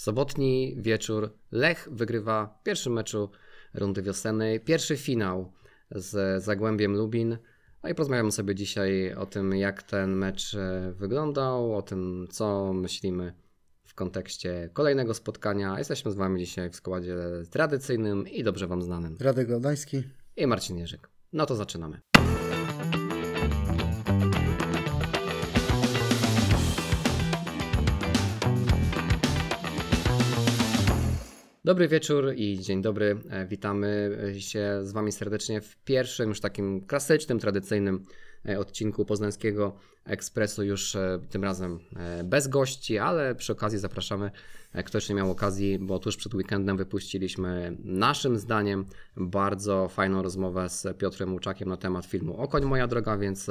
sobotni wieczór. Lech wygrywa w pierwszym meczu rundy wiosennej, pierwszy finał z Zagłębiem Lubin. No i porozmawiamy sobie dzisiaj o tym, jak ten mecz e, wyglądał, o tym, co myślimy w kontekście kolejnego spotkania. Jesteśmy z Wami dzisiaj w składzie tradycyjnym i dobrze Wam znanym. Radek Gałdański i Marcin Jerzyk. No to zaczynamy. Dobry wieczór i dzień dobry. E, witamy się z Wami serdecznie w pierwszym, już takim klasycznym, tradycyjnym e, odcinku Poznańskiego Ekspresu, już e, tym razem bez gości, ale przy okazji zapraszamy, kto jeszcze nie miał okazji, bo tuż przed weekendem wypuściliśmy naszym zdaniem bardzo fajną rozmowę z Piotrem Łuczakiem na temat filmu Okoń Moja Droga, więc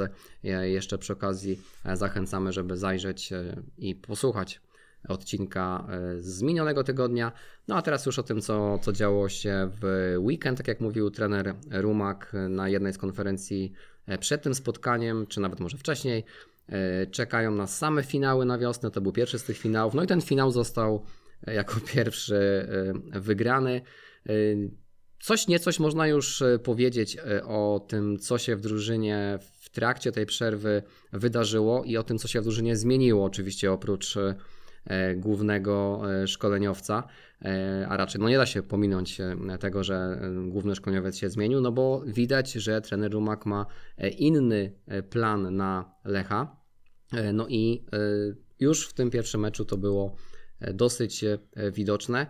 jeszcze przy okazji zachęcamy, żeby zajrzeć i posłuchać odcinka e, z minionego tygodnia. No a teraz już o tym, co, co działo się w weekend, tak jak mówił trener Rumak na jednej z konferencji e, przed tym spotkaniem, czy nawet może wcześniej. E, czekają nas same finały na wiosnę, to był pierwszy z tych finałów. No i ten finał został jako pierwszy wygrany. Coś niecoś można już powiedzieć o tym, co się w drużynie w trakcie tej przerwy wydarzyło i o tym, co się w drużynie zmieniło, oczywiście oprócz E, głównego e, szkoleniowca, e, a raczej no nie da się pominąć tego, że główny szkoleniowiec się zmienił, no bo widać, że trener Rumak ma inny plan na Lecha. No i już w tym pierwszym meczu to było dosyć widoczne.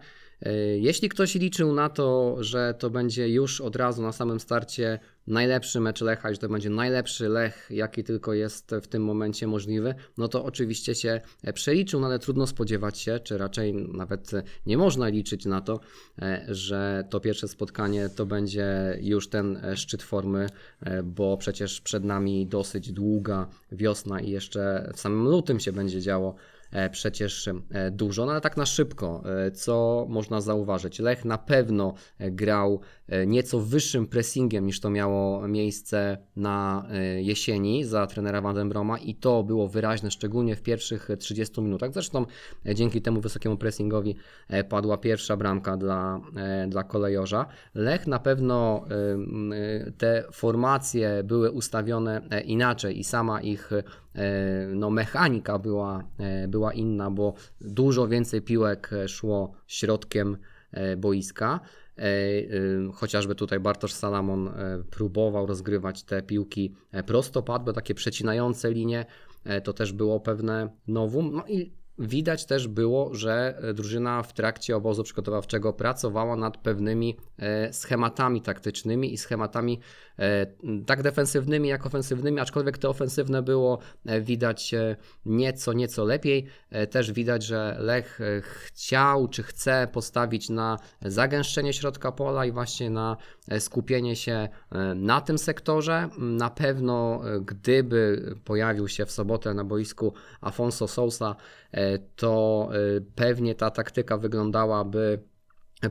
Jeśli ktoś liczył na to, że to będzie już od razu na samym starcie najlepszy mecz Lecha i że to będzie najlepszy Lech, jaki tylko jest w tym momencie możliwy, no to oczywiście się przeliczył, no ale trudno spodziewać się, czy raczej nawet nie można liczyć na to, że to pierwsze spotkanie to będzie już ten szczyt formy, bo przecież przed nami dosyć długa wiosna i jeszcze w samym lutym się będzie działo E, przecież e, dużo, no ale tak na szybko, e, co można zauważyć? Lech na pewno grał nieco wyższym pressingiem niż to miało miejsce na jesieni za trenera Vandenbroma i to było wyraźne, szczególnie w pierwszych 30 minutach. Zresztą dzięki temu wysokiemu pressingowi padła pierwsza bramka dla, dla kolejorza. Lech na pewno te formacje były ustawione inaczej i sama ich E, no, mechanika była, e, była inna, bo dużo więcej piłek szło środkiem e, boiska. Chociażby tutaj Bartosz Salamon próbował rozgrywać te piłki prostopadłe, takie przecinające linie. To też było pewne nowum. No i Widać też było, że drużyna w trakcie obozu przygotowawczego pracowała nad pewnymi e, schematami taktycznymi i schematami e, tak defensywnymi jak ofensywnymi, aczkolwiek te ofensywne było e, widać nieco, nieco lepiej. Też widać, że Lech chciał czy chce postawić na zagęszczenie środka pola i właśnie na skupienie się na tym sektorze. Na pewno gdyby pojawił się w sobotę na boisku Afonso Sousa, to y, pewnie ta taktyka wyglądałaby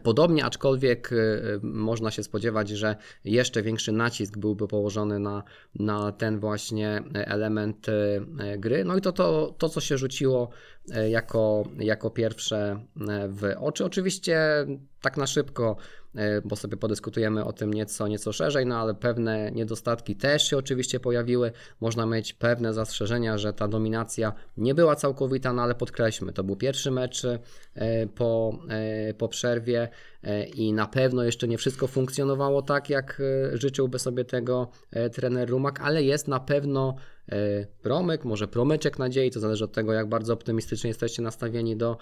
Podobnie, aczkolwiek y, można się spodziewać, że jeszcze większy nacisk byłby położony na, na ten właśnie element gry. No i to, to, to co się rzuciło jako, jako pierwsze w oczy. Oczywiście tak na szybko E, bo sobie podyskutujemy o tym nieco, nieco szerzej, no ale pewne niedostatki też się oczywiście pojawiły. Można mieć pewne zastrzeżenia, że ta dominacja nie była całkowita, no ale podkreślmy, to był pierwszy mecz e, po, e, po przerwie i na pewno jeszcze nie wszystko funkcjonowało tak, jak życzyłby sobie tego trener Rumak, ale jest na pewno promyk, może promyczek nadziei, to zależy od tego, jak bardzo optymistycznie jesteście nastawieni do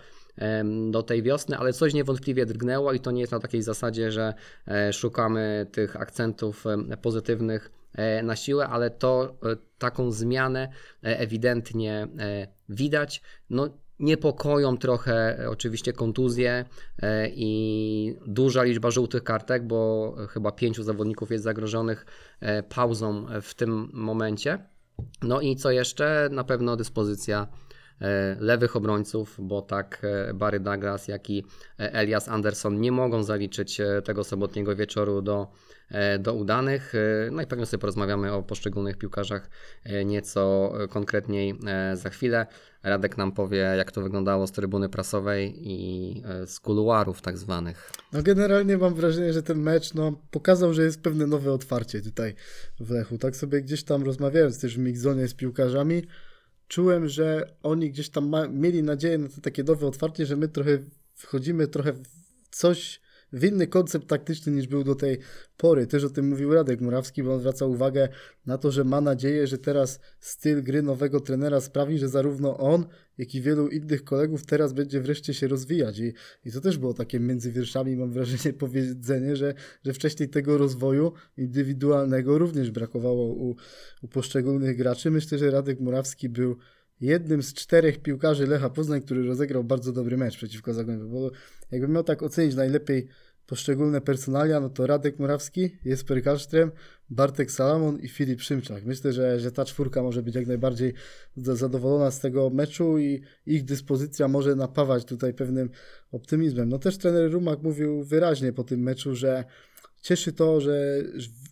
do tej wiosny, ale coś niewątpliwie drgnęło i to nie jest na takiej zasadzie, że e, szukamy tych akcentów pozytywnych e, na siłę, ale to e, taką zmianę ewidentnie widać. No, Niepokoją trochę oczywiście kontuzje i duża liczba żółtych kartek, bo chyba pięciu zawodników jest zagrożonych pauzą w tym momencie. No i co jeszcze? Na pewno dyspozycja lewych obrońców, bo tak Barry Douglas, jak i Elias Anderson nie mogą zaliczyć tego sobotniego wieczoru do, do udanych. No i pewnie sobie porozmawiamy o poszczególnych piłkarzach nieco konkretniej za chwilę. Radek nam powie, jak to wyglądało z trybuny prasowej i e, z kuluarów tak zwanych. No generalnie mam wrażenie, że ten mecz no, pokazał, że jest pewne nowe otwarcie tutaj w Lechu. Tak sobie gdzieś tam rozmawiając też w Mixzonie z piłkarzami, czułem, że oni gdzieś tam ma, mieli nadzieję na to takie nowe otwarcie, że my trochę wchodzimy trochę w coś w inny koncept taktyczny niż był do tej pory. Też o tym mówił Radek Murawski, bo on zwraca uwagę na to, że ma nadzieję, że teraz styl gry nowego trenera sprawi, że zarówno on, jak i wielu innych kolegów teraz będzie wreszcie się rozwijać. I, i to też było takie między wierszami, mam wrażenie, powiedzenie, że, że wcześniej tego rozwoju indywidualnego również brakowało u, u poszczególnych graczy. Myślę, że Radek Murawski był jednym z czterech piłkarzy Lecha Poznań, który rozegrał bardzo dobry mecz przeciwko Zagłębiu, bo jakbym miał tak ocenić najlepiej poszczególne personalia, no to Radek Morawski, Jesper Kallström, Bartek Salamon i Filip Szymczak. Myślę, że, że ta czwórka może być jak najbardziej zadowolona z tego meczu i ich dyspozycja może napawać tutaj pewnym optymizmem. No też trener Rumak mówił wyraźnie po tym meczu, że cieszy to, że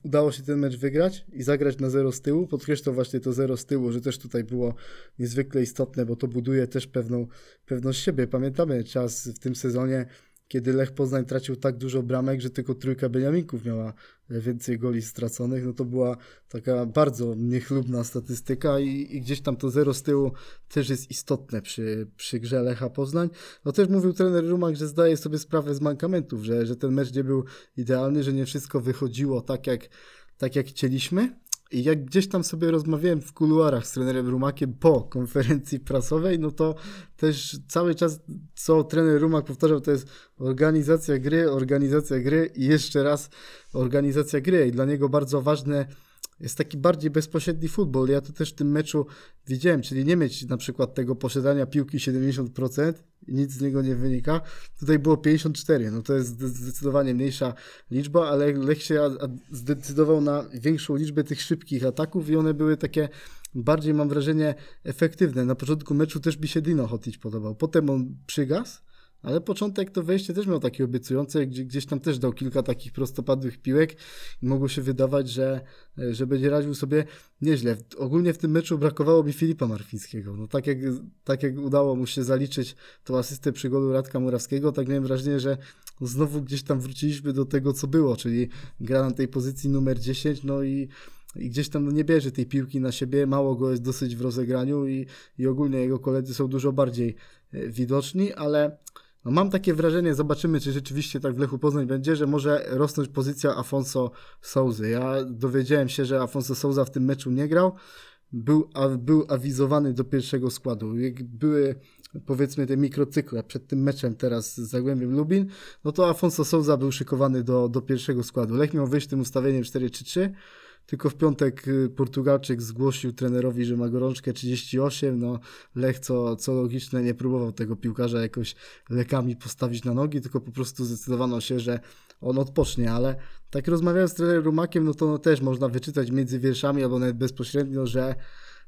udało się ten mecz wygrać i zagrać na zero z tyłu. Podkreślał właśnie to zero z tyłu, że też tutaj było niezwykle istotne, bo to buduje też pewną pewność siebie. Pamiętamy czas w tym sezonie, kiedy Lech Poznań tracił tak dużo bramek, że tylko trójka Beniaminków miała więcej goli straconych, no to była taka bardzo niechlubna statystyka i, i, gdzieś tam to zero z tyłu też jest istotne przy, przy grze Lecha Poznań. No też mówił trener Rumak, że zdaje sobie sprawę z mankamentów, że, że ten mecz nie był idealny, że nie wszystko wychodziło tak jak, tak jak chcieliśmy, i jak gdzieś tam sobie rozmawiałem w kuluarach z trenerem Rumakiem po konferencji prasowej, no to też cały czas, co trener Rumak powtarzał, to jest organizacja gry, organizacja gry i jeszcze raz organizacja gry. I dla niego bardzo ważne jest taki bardziej bezpośredni futbol. Ja to też w tym meczu widziałem, czyli nie mieć na przykład tego posiadania piłki 70% i nic z niego nie wynika. Tutaj było 54, no to jest zdecydowanie mniejsza liczba, ale Lech się zdecydował na większą liczbę tych szybkich ataków i one były takie bardziej, mam wrażenie, efektywne. Na początku meczu też mi się Dino Hotić podobał. Potem on przygasł, ale początek to wejście też miał takie obiecujące, gdzie, gdzieś tam też dał kilka takich prostopadłych piłek i mogło się wydawać, że, że będzie radził sobie nieźle. Ogólnie w tym meczu brakowało mi Filipa Marfińskiego. No tak jak, tak jak udało mu się zaliczyć tą asystę przy golu Radka Murawskiego, tak miałem wrażenie, że znowu gdzieś tam wróciliśmy do tego, co było, czyli gra na tej pozycji numer 10, no i i gdzieś tam nie bierze tej piłki na siebie, mało go jest dosyć w rozegraniu i, i ogólnie jego koledzy są dużo bardziej e, widoczni, ale no mam takie wrażenie, zobaczymy, czy rzeczywiście tak w Lechu Poznań będzie, że może rosnąć pozycja Afonso Souzy. Ja dowiedziałem się, że Afonso Souza w tym meczu nie grał. Był, a, był awizowany do pierwszego składu. Jak były powiedzmy te mikrocykle przed tym meczem teraz z Zagłębiem Lubin, no to Afonso Souza był szykowany do, do pierwszego składu. Lech miał wyjść tym ustawieniem 4-3-3, tylko w piątek y, Portugalczyk zgłosił trenerowi, że ma gorączkę 38. No, Lech, co, co logiczne, nie próbował tego piłkarza jakoś lekami postawić na nogi, tylko po prostu zdecydowano się, że on odpocznie, ale tak rozmawiając z trenerem Rumakiem, no to no, też można wyczytać między wierszami albo nawet bezpośrednio, że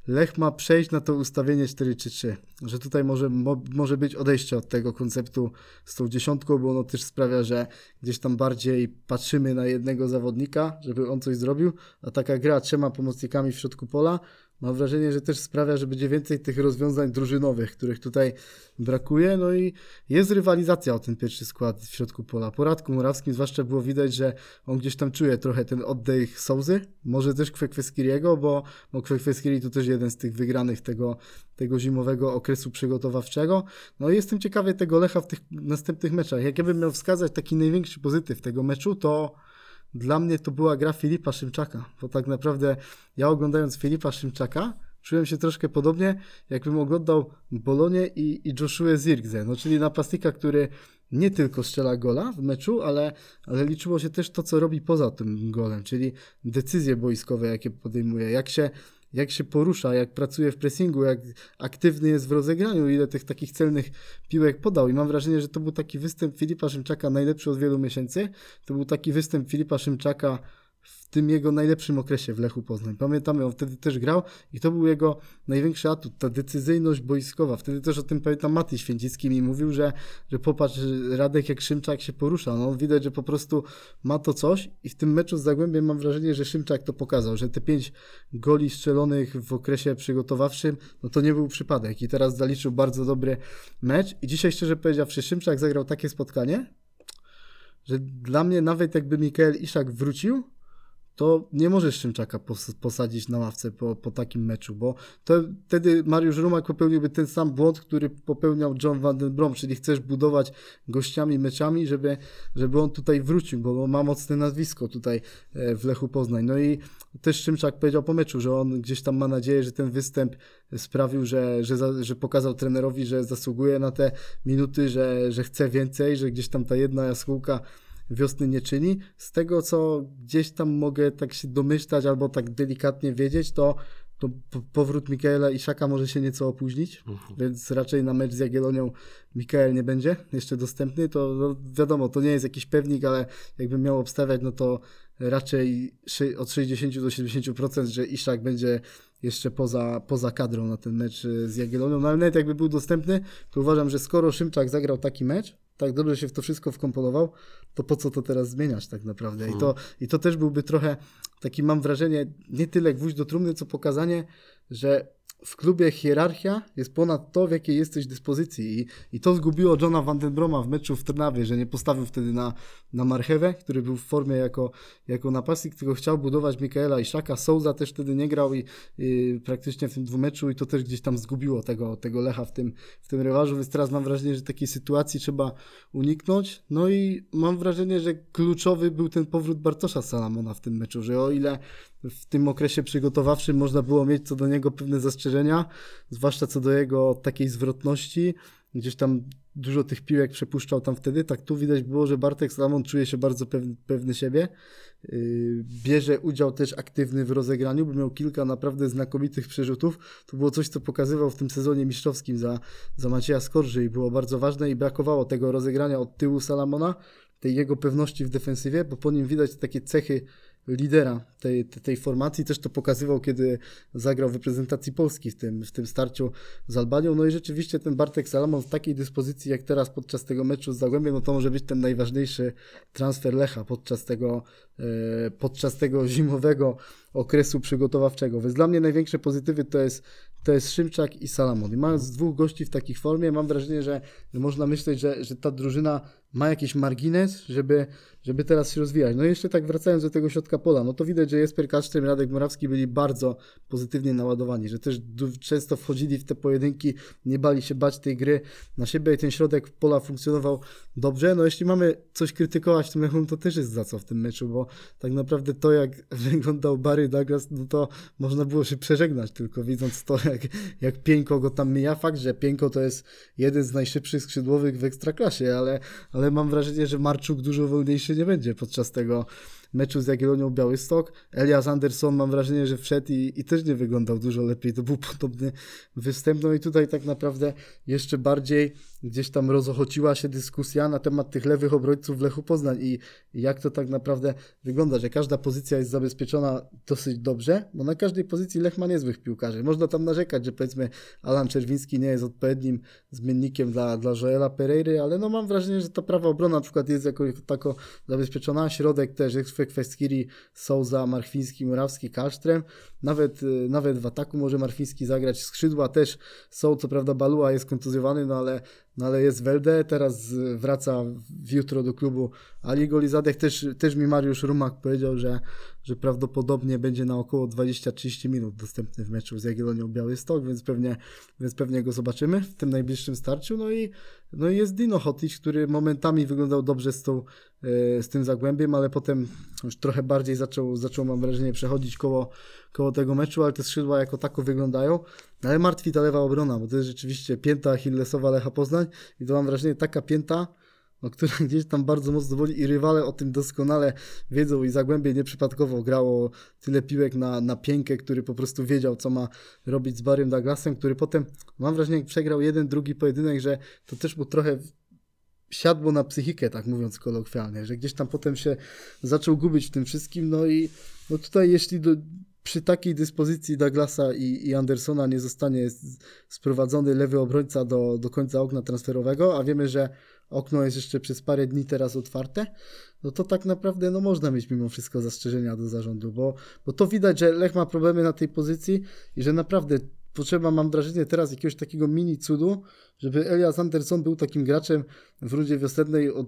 Lech ma przejść na to ustawienie 4-3-3, że tutaj może, mo, może być odejście od tego konceptu z tą dziesiątką, bo ono też sprawia, że gdzieś tam bardziej patrzymy na jednego zawodnika, żeby on coś zrobił, a taka gra trzema pomocnikami w środku pola, mam wrażenie, że też sprawia, że będzie więcej tych rozwiązań drużynowych, których tutaj brakuje. No i jest rywalizacja o ten pierwszy skład w środku pola. Po Radku Murawskim zwłaszcza było widać, że on gdzieś tam czuje trochę ten oddech Souzy, może też Kwekweskiriego, bo, bo Kwekweskiri to też jeden z tych wygranych tego, tego zimowego okresu przygotowawczego. No i jestem ciekawy tego Lecha w tych następnych meczach. Jak ja bym miał wskazać taki największy pozytyw tego meczu, to dla mnie to była gra Filipa Szymczaka, bo tak naprawdę ja oglądając Filipa Szymczaka czułem się troszkę podobnie, jakbym oglądał Bolonie i, i Joshua Zirgze, no czyli napastnika, który nie tylko strzela gola w meczu, ale, ale liczyło się też to, co robi poza tym golem, czyli decyzje boiskowe, jakie podejmuje, jak się jak się porusza, jak pracuje w pressingu, jak aktywny jest w rozegraniu, ile tych takich celnych piłek podał. I mam wrażenie, że to był taki występ Filipa Szymczaka najlepszy od wielu miesięcy. To był taki występ Filipa Szymczaka w tym jego najlepszym okresie w Lechu Poznań. Pamiętamy, on wtedy też grał i to był jego największy atut, ta decyzyjność boiskowa. Wtedy też o tym pamiętam Mati Święcicki mi mówił, że, że popatrz, Radek jak Szymczak się porusza. No, widać, że po prostu ma to coś i w tym meczu z Zagłębiem mam wrażenie, że Szymczak to pokazał, że te pięć goli strzelonych w okresie przygotowawczym, no to nie był przypadek i teraz zaliczył bardzo dobry mecz i dzisiaj szczerze powiedziawszy Szymczak zagrał takie spotkanie, że dla mnie nawet jakby Mikael Iszak wrócił, to nie możesz Szymczaka pos posadzić na ławce po, po takim meczu, bo to wtedy Mariusz Rumak popełniłby ten sam błąd, który popełniał John Van Den Brom, czyli chcesz budować gościami meczami, żeby, żeby on tutaj wrócił, bo ma mocne nazwisko tutaj e, w Lechu Poznań. No i też Szymczak powiedział po meczu, że on gdzieś tam ma nadzieję, że ten występ sprawił, że, że, za, że pokazał trenerowi, że zasługuje na te minuty, że, że chce więcej, że gdzieś tam ta jedna jaskółka wiosny nie czyni. Z tego, co gdzieś tam mogę tak się domyślać albo tak delikatnie wiedzieć, to, to powrót Mikaela i Szaka może się nieco opóźnić, mhm. więc raczej na mecz z Jagiellonią Mikael nie będzie jeszcze dostępny. To no, wiadomo, to nie jest jakiś pewnik, ale jakbym miał obstawiać, no to raczej od 60 do 70%, że Iszak będzie jeszcze poza, poza kadrą na ten mecz z Jagiellonią. No ale nawet jakby był dostępny, to uważam, że skoro Szymczak zagrał taki mecz, tak dobrze się w to wszystko wkomponował, to po co to teraz zmieniać tak naprawdę? I, to, hmm. I to też byłby trochę taki, mam wrażenie, nie tyle gwóźdź do trumny, co pokazanie, że w klubie hierarchia jest ponad to, w jakiej jesteś dyspozycji. I, i to zgubiło Johna Vandenbroma w meczu w Trnawie, że nie postawił wtedy na, na Marchewę, który był w formie jako, jako napastnik, tylko chciał budować Mikaela i Szaka. Souza też wtedy nie grał i, i, praktycznie w tym dwumeczu i to też gdzieś tam zgubiło tego, tego Lecha w tym, w tym rewanżu, więc teraz mam wrażenie, że takiej sytuacji trzeba uniknąć. No i mam wrażenie, że kluczowy był ten powrót Bartosza Salamona w tym meczu, że o ile w tym okresie przygotowawczym można było mieć co do niego pewne zastrzeżenia, zwłaszcza co do jego takiej zwrotności. Gdzieś tam dużo tych piłek przepuszczał tam wtedy. Tak tu widać było, że Bartek Salamon czuje się bardzo pewny, pewny siebie. Yy, bierze udział też aktywny w rozegraniu, bo miał kilka naprawdę znakomitych przerzutów. To było coś, co pokazywał w tym sezonie mistrzowskim za, za Macieja Skorży i było bardzo ważne i brakowało tego rozegrania od tyłu Salamona, tej jego pewności w defensywie, bo po nim widać takie cechy lidera tej, tej formacji. Też to pokazywał, kiedy zagrał w reprezentacji Polski w tym, w tym starciu z Albanią. No i rzeczywiście ten Bartek Salamon w takiej dyspozycji jak teraz podczas tego meczu z Zagłębiem, no to może być ten najważniejszy transfer Lecha podczas tego, e, podczas tego zimowego okresu przygotowawczego. Więc dla mnie największe pozytywy to jest, to jest Szymczak i Salamon. I mając dwóch gości w takich formie, mam wrażenie, że można myśleć, że, że ta drużyna ma jakiś margines, żeby, żeby teraz się rozwijać. No i jeszcze tak wracając do tego środka pola, no to widać, że Jesper Kaszczem i Radek Morawski byli bardzo pozytywnie naładowani, że też często wchodzili w te pojedynki, nie bali się bać tej gry na siebie i ten środek pola funkcjonował dobrze. No jeśli mamy coś krytykować w tym meczu, to też jest za co w tym meczu, bo tak naprawdę to jak wyglądał Barry Douglas, no to można było się przeżegnać tylko widząc to, jak, jak Pieńko go tam mija. Fakt, że Pieńko to jest jeden z najszybszych skrzydłowych w Ekstraklasie, ale, ale mam wrażenie, że Marczuk dużo wolniejszy nie będzie podczas tego meczu z Jagiellonią Białystok. Elias Anderson mam wrażenie, że wszedł i, i też nie wyglądał dużo lepiej. To był podobny występ. No i tutaj tak naprawdę jeszcze bardziej gdzieś tam rozochociła się dyskusja na temat tych lewych obrońców w Lechu Poznań i, jak to tak naprawdę wygląda, że każda pozycja jest zabezpieczona dosyć dobrze, bo na każdej pozycji Lech ma niezłych piłkarzy. Można tam narzekać, że powiedzmy Alan Czerwiński nie jest odpowiednim zmiennikiem dla, dla Joela Pereiry, ale no mam wrażenie, że ta prawa obrona na przykład jest jako tako zabezpieczona, środek też jest Kwestskiri, Souza, Marchwiński, Murawski, Kasztrem, nawet, y, nawet w ataku może Marfiński zagrać, skrzydła. Też są, co prawda Balua jest kontuzjowany, no ale no ale jest Welde, teraz wraca jutro do klubu Ali Golizadek. Też, też mi Mariusz Rumak powiedział, że, że prawdopodobnie będzie na około 20-30 minut dostępny w meczu z Jagiellonią Białystok, więc pewnie, więc pewnie go zobaczymy w tym najbliższym starciu. No i, no i jest Dino Hotic, który momentami wyglądał dobrze z, tą, e, z tym Zagłębiem, ale potem już trochę bardziej zaczął, zaczął mam wrażenie, przechodzić koło, koło tego meczu, ale te skrzydła jako tako wyglądają. Ale martwi ta lewa obrona, bo to jest rzeczywiście pięta Achillesowa Lecha Poznań i to mam wrażenie taka pięta, no, która gdzieś tam bardzo mocno boli i rywale o tym doskonale wiedzą i Zagłębie nieprzypadkowo grało tyle piłek na, na piękę, który po prostu wiedział, co ma robić z Barrym Douglasem, który potem, mam wrażenie, jak przegrał jeden, drugi pojedynek, że to też mu trochę siadło na psychikę, tak mówiąc kolokwialnie, że gdzieś tam potem się zaczął gubić w tym wszystkim, no i no tutaj jeśli do, przy takiej dyspozycji Douglasa i, i Andersona nie zostanie sprowadzony lewy obrońca do, do końca okna transferowego, a wiemy, że okno jest jeszcze przez parę dni teraz otwarte, no to tak naprawdę no można mieć mimo wszystko zastrzeżenia do zarządu, bo, bo to widać, że Lech ma problemy na tej pozycji i że naprawdę potrzeba, mam wrażenie, teraz jakiegoś takiego mini cudu, żeby Elias Anderson był takim graczem w rundzie wiosennej, od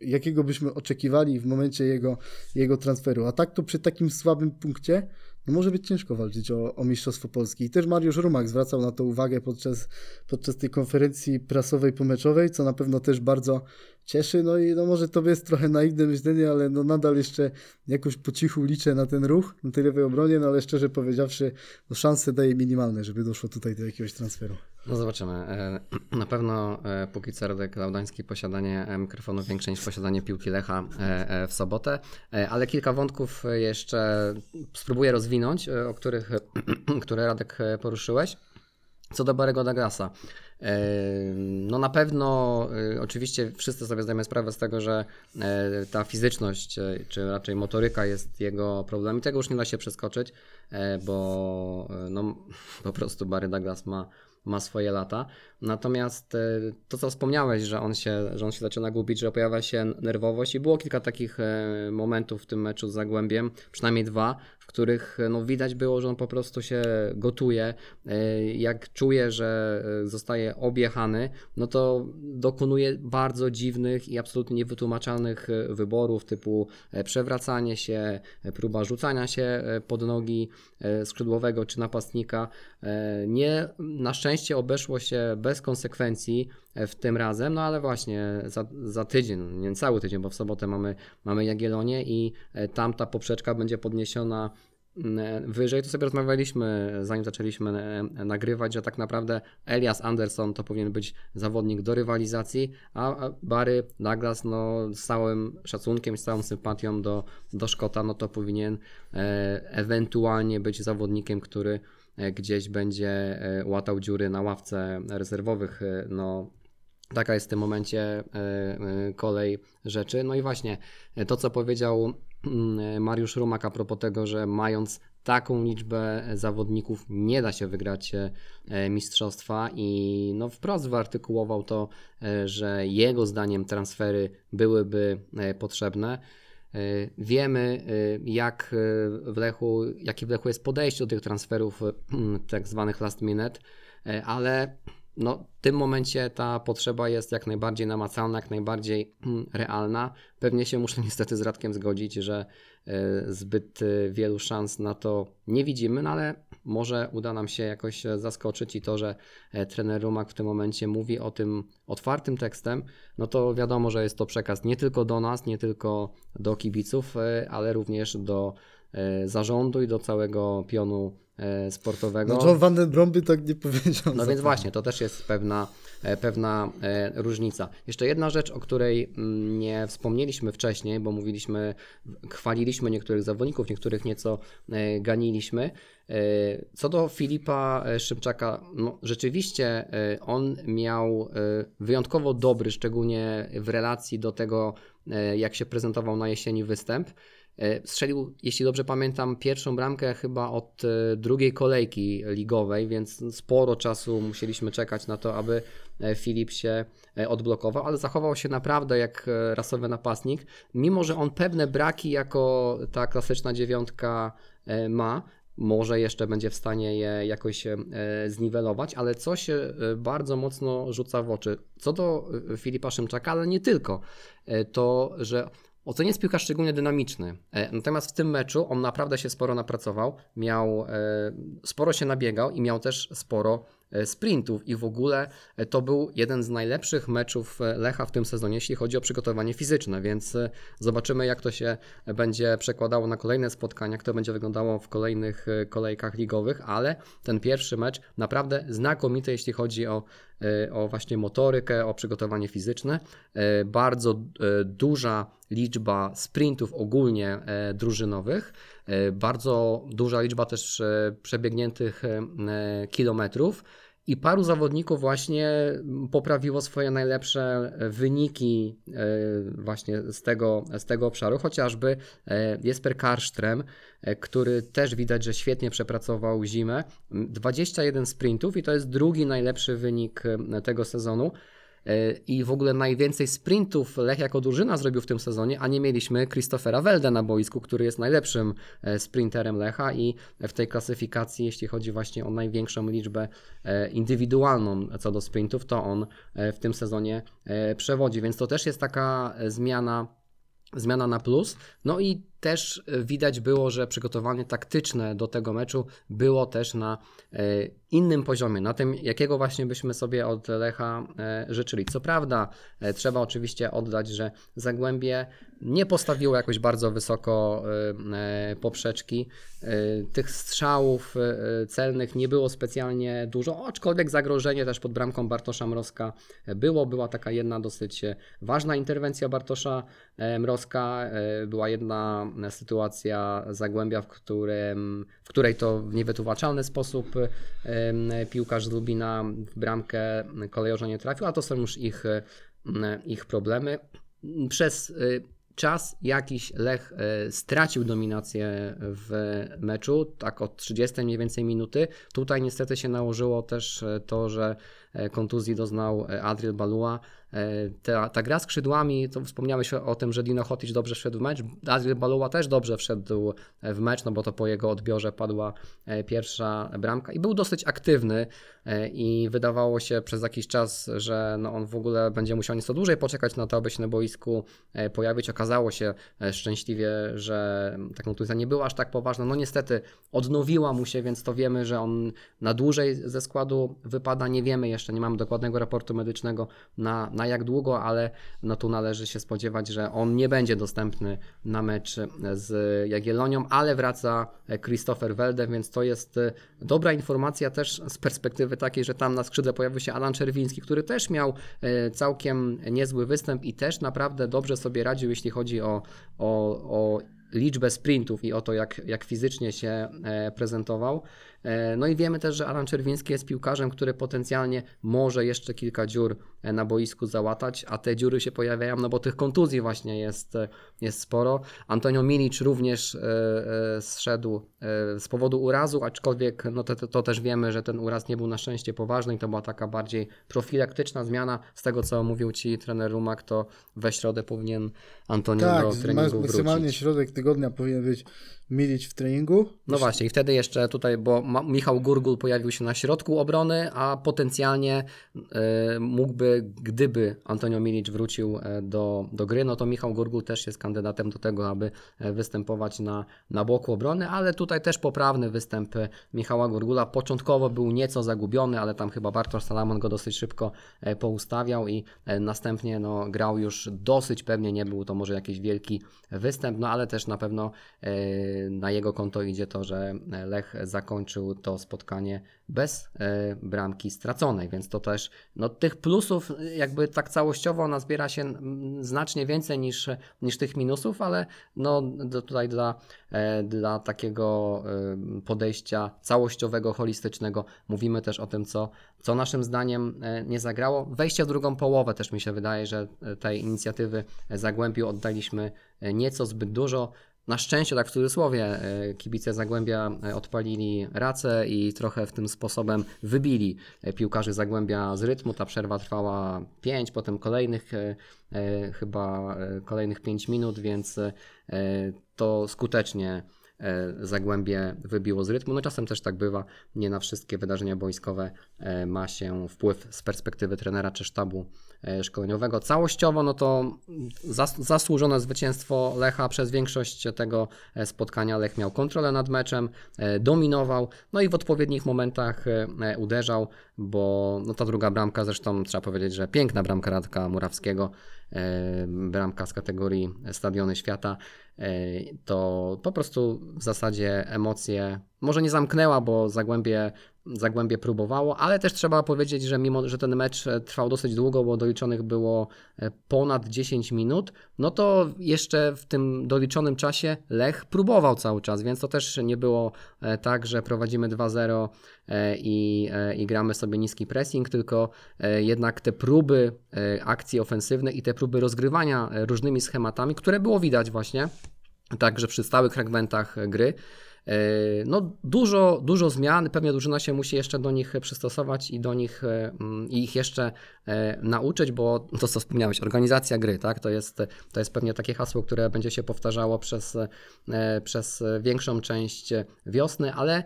jakiego byśmy oczekiwali w momencie jego, jego transferu. A tak to przy takim słabym punkcie no może być ciężko walczyć o, o Mistrzostwo Polski. I też Mariusz Rumak zwracał na to uwagę podczas, podczas tej konferencji prasowej pomeczowej, co na pewno też bardzo cieszy. No i no może to jest trochę naiwne myślenie, ale no nadal jeszcze jakoś po cichu liczę na ten ruch, na tej lewej obronie, no ale szczerze powiedziawszy, no szanse daje minimalne, żeby doszło tutaj do jakiegoś transferu. No zobaczymy. E, Na pewno e, póki co Radek Laudański posiadanie e, mikrofonu większe niż posiadanie piłki Lecha w sobotę, ale kilka wątków jeszcze spróbuję rozwinąć, o których, które Radek poruszyłeś. Co do Barego Douglasa. No na pewno oczywiście wszyscy sobie zdajemy sprawę z tego, że ta fizyczność, czy raczej motoryka jest jego problemem i tego już nie da się przeskoczyć, bo no, po prostu Barry Douglas ma, ma swoje lata. Natomiast e, to, co wspomniałeś, że on, się, że on się zaczyna gubić, że pojawia się nerwowość i było kilka takich e, momentów w tym meczu z Zagłębiem, przynajmniej dwa, w których e, no, widać było, że on po prostu się gotuje. Jak czuje, że zostaje objechany, no to dokonuje bardzo dziwnych i absolutnie niewytłumaczalnych wyborów, typu przewracanie się, próba rzucania się pod nogi skrzydłowego czy napastnika. Nie, na szczęście obeszło się bez konsekwencji e, w tym razem, no ale właśnie za, za tydzień, nie cały tydzień, bo w sobotę mamy, mamy Jagiellonię i e, tam ta poprzeczka będzie podniesiona mm, wyżej. To sobie rozmawialiśmy, zanim zaczęliśmy e, nagrywać, że tak naprawdę Elias Anderson to powinien być zawodnik do rywalizacji, a Barry Douglas, no z całym szacunkiem, z całą sympatią do, do Szkota, no to powinien e, ewentualnie być zawodnikiem, który e, gdzieś będzie e, łatał dziury na ławce rezerwowych. e, No, taka jest w tym momencie e, e, kolej rzeczy. No i właśnie e, to, co powiedział mm, Mariusz Rumak a propos tego, że mając taką liczbę zawodników nie da się wygrać e, mistrzostwa i no wprost wyartykułował to, e, że jego zdaniem transfery byłyby e, potrzebne. E, Wiemy, e, jak e, w Lechu, jakie w Lechu jest podejście do tych transferów tak zwanych last minute, ale no, w tym momencie ta potrzeba jest jak najbardziej namacalna, jak najbardziej mm, realna. Pewnie się muszę niestety z Radkiem zgodzić, że zbyt wielu szans na to nie widzimy, no ale może uda nam się jakoś e, zaskoczyć i to, że e, trener Rumak w tym momencie mówi o tym otwartym tekstem, no to wiadomo, że jest to przekaz nie tylko do nas, nie tylko do kibiców, e, ale również do zarządu i do całego pionu sportowego. No John Van den Brom by tak nie powiedział. No więc właśnie, to też jest pewna, pewna e, różnica. Jeszcze jedna rzecz, o której mm, nie wspomnieliśmy wcześniej, bo mówiliśmy, chwaliliśmy niektórych zawodników, niektórych nieco e, ganiliśmy. E, Co do Filipa e, Szymczaka, no rzeczywiście e, on miał e, wyjątkowo dobry, szczególnie w relacji do tego, e, jak się prezentował na jesieni występ. E, Strzelił, jeśli dobrze pamiętam, pierwszą bramkę chyba od e, drugiej kolejki ligowej, więc sporo czasu musieliśmy czekać na to, aby e, Filip się odblokował, ale zachował się naprawdę jak rasowy napastnik, mimo że on pewne braki jako ta klasyczna dziewiątka ma. Może jeszcze będzie w stanie je jakoś zniwelować, ale coś e, bardzo mocno rzuca w oczy. Co do Filipa Szymczaka, ale nie tylko, to że Ocen jest piłkarz szczególnie dynamiczny. E, Natomiast w tym meczu on naprawdę się sporo napracował, miał e, sporo się nabiegał i miał też sporo sprintów i w ogóle e, to był jeden z najlepszych meczów e, Lecha w tym sezonie, jeśli chodzi o przygotowanie fizyczne, więc e, zobaczymy jak to się będzie przekładało na kolejne spotkania, jak to będzie wyglądało w kolejnych e, kolejkach ligowych, ale ten pierwszy mecz naprawdę znakomity, jeśli chodzi o, e, o właśnie motorykę, o przygotowanie fizyczne. E, Bardzo e, duża liczba sprintów ogólnie e, drużynowych, e, bardzo duża liczba też e, przebiegniętych e, e, kilometrów I paru zawodników właśnie poprawiło swoje najlepsze wyniki e, właśnie z tego, z tego obszaru, chociażby e, Jesper Karsztrem, e, który też widać, że świetnie przepracował zimę. 21 sprintów i to jest drugi najlepszy wynik tego sezonu. I w ogóle najwięcej sprintów Lech jako drużyna zrobił w tym sezonie, a nie mieliśmy Christophera Welde na boisku, który jest najlepszym e, sprinterem Lecha i w tej klasyfikacji, jeśli chodzi właśnie o największą liczbę e, indywidualną co do sprintów, to on e, w tym sezonie przewodzi, więc to też jest taka zmiana zmiana na plus. No i też widać było, że przygotowanie taktyczne do tego meczu było też na innym poziomie, na tym, jakiego właśnie byśmy sobie od Lecha e, życzyli. Co prawda, e, trzeba oczywiście oddać, że Zagłębie nie postawiło jakoś bardzo wysoko e, poprzeczki. Tych strzałów celnych nie było specjalnie dużo, aczkolwiek zagrożenie też pod bramką Bartosza Mrozka było. Była taka jedna dosyć ważna interwencja Bartosza Mrozka. Była jedna sytuacja Zagłębia, w, którym, w której to w niewytłumaczalny sposób piłkarz z Lubina w bramkę kolejorza nie trafił, a to są już ich, ich problemy. Przez y, czas jakiś Lech y, stracił dominację w meczu, tak od 30 mniej więcej minuty. Tutaj niestety się nałożyło też y, to, że kontuzji doznał Adriel Balua. Ta, ta gra skrzydłami, to wspomniałeś o, tym, że Dino Hotic dobrze wszedł w mecz. Adriel Balua też dobrze wszedł w mecz, no bo to po jego odbiorze padła pierwsza bramka i był dosyć aktywny i wydawało się przez jakiś czas, że no on w ogóle będzie musiał nieco dłużej poczekać na to, aby się na boisku pojawić. Okazało się szczęśliwie, że ta kontuzja nie była aż tak poważna. No niestety odnowiła mu się, więc to wiemy, że on na dłużej ze składu wypada. Nie wiemy jeszcze, nie mamy dokładnego raportu medycznego na, na jak długo, ale no tu należy się spodziewać, że on nie będzie dostępny na mecz z Jagiellonią, ale wraca Christopher Welde, więc to jest dobra informacja też z perspektywy takiej, że tam na skrzydle pojawił się Alan Czerwiński, który też miał e, całkiem niezły występ i też naprawdę dobrze sobie radził, jeśli chodzi o, o, o liczbę sprintów i o to, jak, jak fizycznie się e, prezentował. E, no i wiemy też, że Alan Czerwiński jest piłkarzem, który potencjalnie może jeszcze kilka dziur e, na boisku załatać, a te dziury się pojawiają, no bo tych kontuzji właśnie jest, jest sporo. Antonio Milic również zszedł z powodu urazu, aczkolwiek no to, to też wiemy, że ten uraz nie był na szczęście poważny i to była taka bardziej profilaktyczna zmiana. Z tego, co mówił Ci trener Rumak, to we środę powinien Antonio tak, do treningu wrócić. maksymalnie środek tygodnia powinien być Milić w treningu. No właśnie, i wtedy jeszcze tutaj, bo Michał Gurgul pojawił się na środku obrony, a potencjalnie y, mógłby, gdyby Antonio Milic wrócił e, do, do gry, no to Michał Gurgul też jest kandydatem do tego, aby e, występować na, na boku obrony, ale tutaj też poprawny występ Michała Gurgula. Początkowo był nieco zagubiony, ale tam chyba Bartosz Salamon go dosyć szybko poustawiał i następnie no, grał już dosyć pewnie, nie był to może jakiś wielki występ, no ale też na pewno na jego konto idzie to, że Lech zakończył to spotkanie bez e, bramki straconej, więc to też no, tych plusów jakby tak całościowo nazbiera się znacznie więcej niż, niż tych minusów, ale no, tutaj dla, e, dla takiego e, podejścia całościowego, holistycznego mówimy też o tym, co, co naszym zdaniem nie zagrało. Wejście w drugą połowę też mi się wydaje, że tej inicjatywy Zagłębiu oddaliśmy nieco zbyt dużo. Na szczęście, tak w cudzysłowie, e, kibice Zagłębia e, odpalili racę i trochę w tym sposobem wybili e, piłkarzy Zagłębia z rytmu. Ta przerwa trwała 5, potem kolejnych chyba kolejnych 5 minut, więc to skutecznie Zagłębie wybiło z rytmu. No czasem też tak bywa, nie na wszystkie wydarzenia boiskowe ma się wpływ z perspektywy trenera czy sztabu szkoleniowego. Całościowo no to zasłużone zwycięstwo Lecha przez większość tego e, spotkania. Lech miał kontrolę nad meczem, e, dominował, no i w odpowiednich momentach uderzał, bo no ta druga bramka, zresztą trzeba powiedzieć, że piękna bramka Radka Murawskiego, bramka z kategorii Stadiony Świata, to po prostu w zasadzie emocje może nie zamknęła, bo Zagłębie Zagłębie próbowało, ale też trzeba powiedzieć, że mimo, że ten mecz e, trwał dosyć długo, bo doliczonych było e, ponad 10 minut, no to jeszcze w tym doliczonym czasie Lech próbował cały czas, więc to też nie było e, tak, że prowadzimy 2-0 e, i, i gramy sobie niski pressing, tylko jednak te próby akcji ofensywnej i te próby rozgrywania różnymi schematami, które było widać właśnie, także przy stałych fragmentach gry. E, No, dużo, dużo zmian, pewnie drużyna się musi jeszcze do nich przystosować i do nich e, mm, i ich jeszcze e, nauczyć, bo to co wspomniałeś, organizacja gry, tak? To jest, to jest pewnie takie hasło, które będzie się powtarzało przez, przez większą część wiosny, ale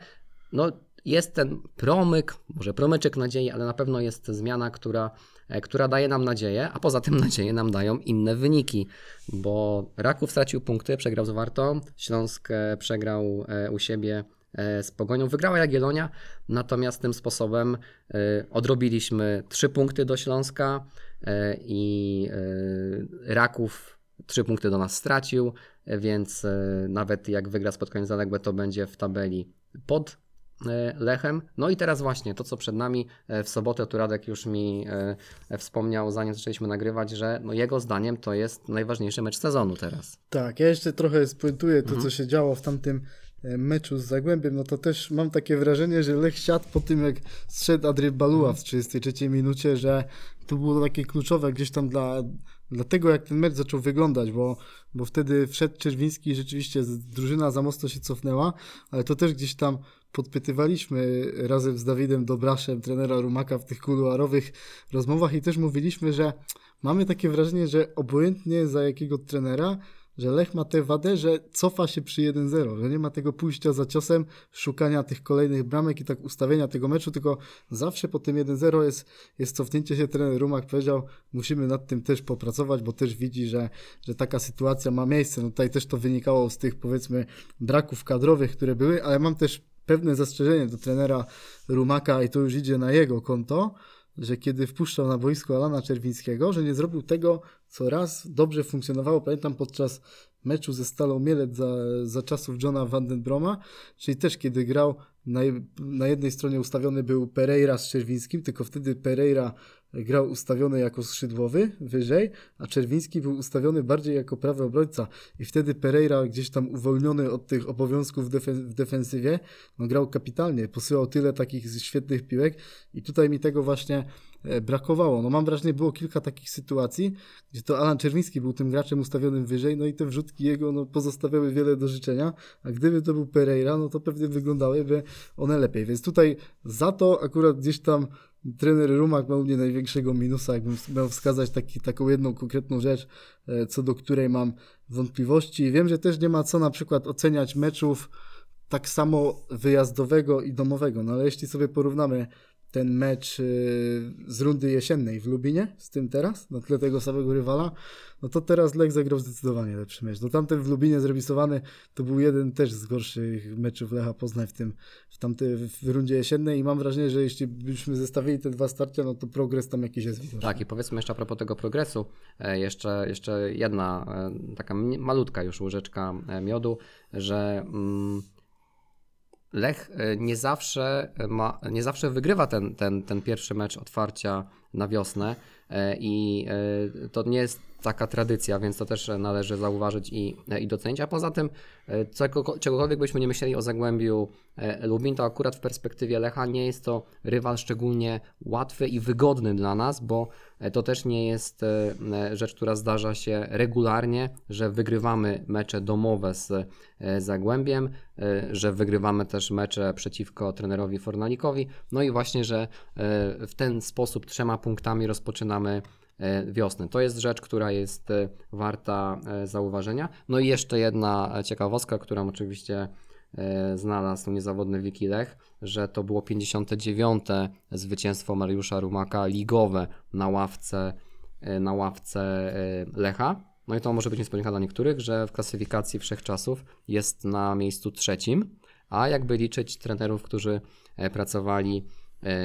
no, jest ten promyk, może promyczek nadziei, ale na pewno jest zmiana, która, która daje nam nadzieję, a poza tym nadzieję nam dają inne wyniki, bo Raków stracił punkty, przegrał z Wartą, Śląsk e, przegrał e, u siebie e, z Pogonią, wygrała Jagiellonia, natomiast tym sposobem e, odrobiliśmy trzy punkty do Śląska e, i e, Raków trzy punkty do nas stracił, e, więc e, nawet jak wygra spotkanie zaległe, to będzie w tabeli pod e, Lechem. No i teraz właśnie to, co przed nami e, w sobotę, tu Radek już mi e, wspomniał, zanim zaczęliśmy nagrywać, że no jego zdaniem to jest najważniejszy mecz sezonu teraz. Tak, ja jeszcze trochę spuentuję to, Mhm. co się działo w tamtym e, meczu z Zagłębiem, no to też mam takie wrażenie, że Lech siadł po tym, jak zszedł Adry Baluła w 33 minucie, że to było takie kluczowe gdzieś tam dla, dla tego, jak ten mecz zaczął wyglądać, bo, bo wtedy wszedł Czerwiński i rzeczywiście drużyna za mocno się cofnęła, ale to też gdzieś tam podpytywaliśmy razem z Dawidem Dobraszem, trenera Rumaka w tych kuluarowych rozmowach i też mówiliśmy, że mamy takie wrażenie, że obojętnie za jakiego trenera, że Lech ma tę wadę, że cofa się przy 1-0, że nie ma tego pójścia za ciosem, szukania tych kolejnych bramek i tak ustawienia tego meczu, tylko zawsze po tym 1-0 jest, jest cofnięcie się. Trener Rumak powiedział, musimy nad tym też popracować, bo też widzi, że, że taka sytuacja ma miejsce. No tutaj też to wynikało z tych powiedzmy braków kadrowych, które były, ale mam też pewne zastrzeżenie do trenera Rumaka i to już idzie na jego konto, że kiedy wpuszczał na boisko Alana Czerwińskiego, że nie zrobił tego, co raz dobrze funkcjonowało, pamiętam podczas meczu ze Stalą Mielec za, za czasów Johna Vandenbroma, czyli też kiedy grał, na, na jednej stronie ustawiony był Pereira z Czerwińskim, tylko wtedy Pereira grał ustawiony jako skrzydłowy wyżej, a Czerwiński był ustawiony bardziej jako prawy obrońca i wtedy Pereira gdzieś tam uwolniony od tych obowiązków w, defen- w defensywie, no grał kapitalnie, posyłał tyle takich świetnych piłek i tutaj mi tego właśnie e, brakowało. No mam wrażenie, było kilka takich sytuacji, gdzie to Alan Czerwiński był tym graczem ustawionym wyżej, no i te wrzutki jego no, pozostawiały wiele do życzenia, a gdyby to był Pereira, no to pewnie wyglądałyby one lepiej. Więc tutaj za to akurat gdzieś tam trener Rumak ma u mnie największego minusa, jakbym miał wskazać taki, taką jedną konkretną rzecz, e, co do której mam wątpliwości. Wiem, że też nie ma co na przykład oceniać meczów tak samo wyjazdowego i domowego, no ale jeśli sobie porównamy ten mecz y, z rundy jesiennej w Lubinie z tym teraz, na tle tego samego rywala, no to teraz Lech zagrał zdecydowanie lepszy mecz. No tamten w Lubinie zremisowany to był jeden też z gorszych meczów Lecha Poznań w tym, w tamtej w rundzie jesiennej i mam wrażenie, że jeśli byśmy zestawili te dwa starcia, no to progres tam jakiś jest widoczny. Tak, i powiedzmy jeszcze a propos tego progresu, e, jeszcze, jeszcze jedna e, taka malutka już łyżeczka e, miodu, że mm, Lech e, nie zawsze, ma, nie zawsze wygrywa ten, ten, ten pierwszy mecz otwarcia na wiosnę e, i e, to nie jest taka tradycja, więc to też należy zauważyć i, i docenić. A poza tym, e, czego, czegokolwiek byśmy nie myśleli o Zagłębiu e, Lubin, to akurat w perspektywie Lecha nie jest to rywal szczególnie łatwy i wygodny dla nas, bo e, to też nie jest e, e, rzecz, która zdarza się regularnie, że wygrywamy mecze domowe z e, Zagłębiem, e, że wygrywamy też mecze przeciwko trenerowi Fornalikowi, no i właśnie, że e, w ten sposób trzema punktami rozpoczynamy e, wiosnę. To jest rzecz, która jest e, warta e, zauważenia. No i jeszcze jedna ciekawostka, którą oczywiście znalazł niezawodny Wiki Lech, że to było 59. zwycięstwo Mariusza Rumaka ligowe na ławce, na ławce Lecha. No i to może być niespodzianka dla niektórych, że w klasyfikacji wszechczasów jest na miejscu trzecim, a jakby liczyć trenerów, którzy pracowali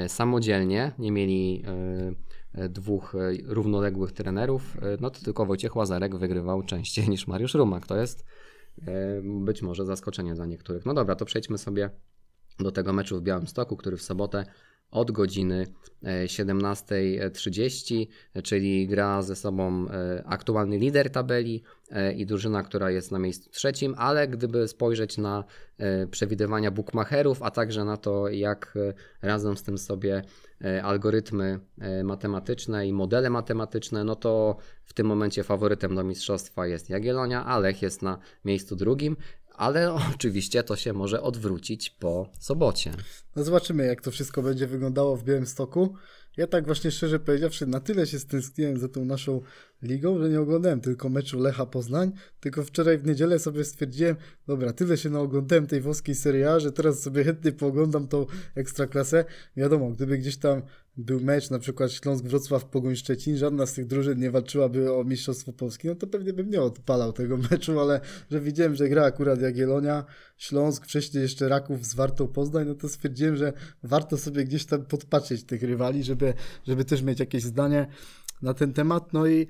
samodzielnie, nie mieli e, e, dwóch e, równoległych trenerów, e, no to tylko Wojciech Łazarek wygrywał częściej niż Mariusz Rumak. To jest e, być może zaskoczenie dla niektórych. No dobra, to przejdźmy sobie do tego meczu w Białymstoku, który w sobotę od godziny e, 17.30, czyli gra ze sobą e, aktualny lider tabeli e, i drużyna, która jest na miejscu trzecim, ale gdyby spojrzeć na e, przewidywania bookmacherów, a także na to, jak e, radzą z tym sobie e, algorytmy e, matematyczne i modele matematyczne, no to w tym momencie faworytem do mistrzostwa jest Jagiellonia, a Lech jest na miejscu drugim. Ale oczywiście to się może odwrócić po sobocie. No zobaczymy, jak to wszystko będzie wyglądało w Białymstoku. Ja tak właśnie szczerze powiedziawszy, na tyle się stęskniłem za tą naszą ligą, że nie oglądałem tylko meczu Lecha Poznań, tylko wczoraj w niedzielę sobie stwierdziłem, dobra, tyle się naoglądałem tej włoskiej Serie A, że teraz sobie chętnie pooglądam tą Ekstraklasę. Wiadomo, gdyby gdzieś tam był mecz, na przykład Śląsk-Wrocław, Pogoń Szczecin, żadna z tych drużyn nie walczyłaby o Mistrzostwo Polskie, no to pewnie bym nie odpalał tego meczu, ale że widziałem, że gra akurat Jagiellonia, Śląsk, wcześniej jeszcze Raków z Wartą Poznań, no to stwierdziłem, że warto sobie gdzieś tam podpatrzeć tych rywali, żeby, żeby też mieć jakieś zdanie na ten temat, no i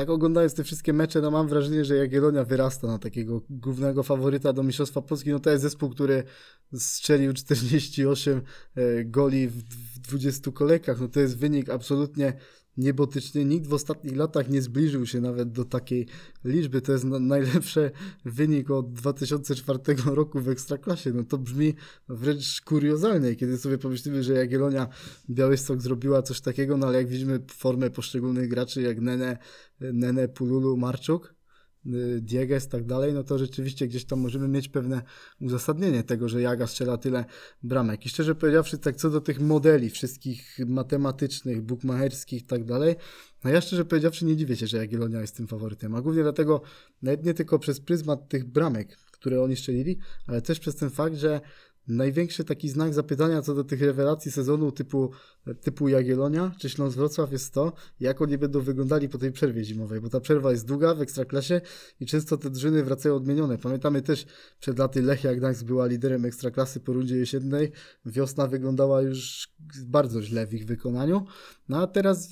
tak oglądając te wszystkie mecze, no mam wrażenie, że Jagiellonia wyrasta na takiego głównego faworyta do Mistrzostwa Polski. No to jest zespół, który strzelił 48 e, goli w w 20 kolejkach. No to jest wynik absolutnie niebotyczny. Nikt w ostatnich latach nie zbliżył się nawet do takiej liczby. To jest na, najlepszy wynik od 2004 roku w Ekstraklasie. No to brzmi wręcz kuriozalnie, kiedy sobie pomyślimy, że Jagiellonia Białystok zrobiła coś takiego, no ale jak widzimy formę poszczególnych graczy, jak Nene, Nene Pululu, Marczuk, y, Dieges, tak dalej, no to rzeczywiście gdzieś tam możemy mieć pewne uzasadnienie tego, że Jaga strzela tyle bramek. I szczerze powiedziawszy, tak co do tych modeli wszystkich matematycznych, bukmacherskich i tak dalej, no ja szczerze powiedziawszy nie dziwię się, że Jagiellonia jest tym faworytem, a głównie dlatego, nawet nie tylko przez pryzmat tych bramek, które oni strzelili, ale też przez ten fakt, że największy taki znak zapytania co do tych rewelacji sezonu typu, typu Jagiellonia czy Śląsk Wrocław jest to, jak oni będą wyglądali po tej przerwie zimowej, bo ta przerwa jest długa w Ekstraklasie i często te drużyny wracają odmienione. Pamiętamy też przed laty Lechia Gdańsk była liderem Ekstraklasy po rundzie jesiennej, wiosna wyglądała już bardzo źle w ich wykonaniu, no a teraz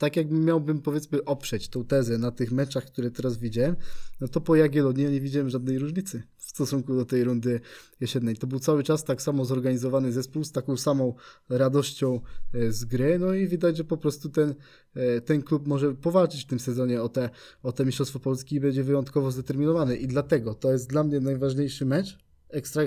tak jakbym miałbym powiedzmy oprzeć tą tezę na tych meczach, które teraz widziałem, no to po Jagiellonii ja nie widziałem żadnej różnicy w stosunku do tej rundy jesiennej. To był cały czas tak samo zorganizowany zespół z taką samą radością e, z gry, no i widać, że po prostu ten, e, ten klub może powalczyć w tym sezonie o te, o te Mistrzostwo Polski i będzie wyjątkowo zdeterminowany i dlatego to jest dla mnie najważniejszy mecz, ekstra.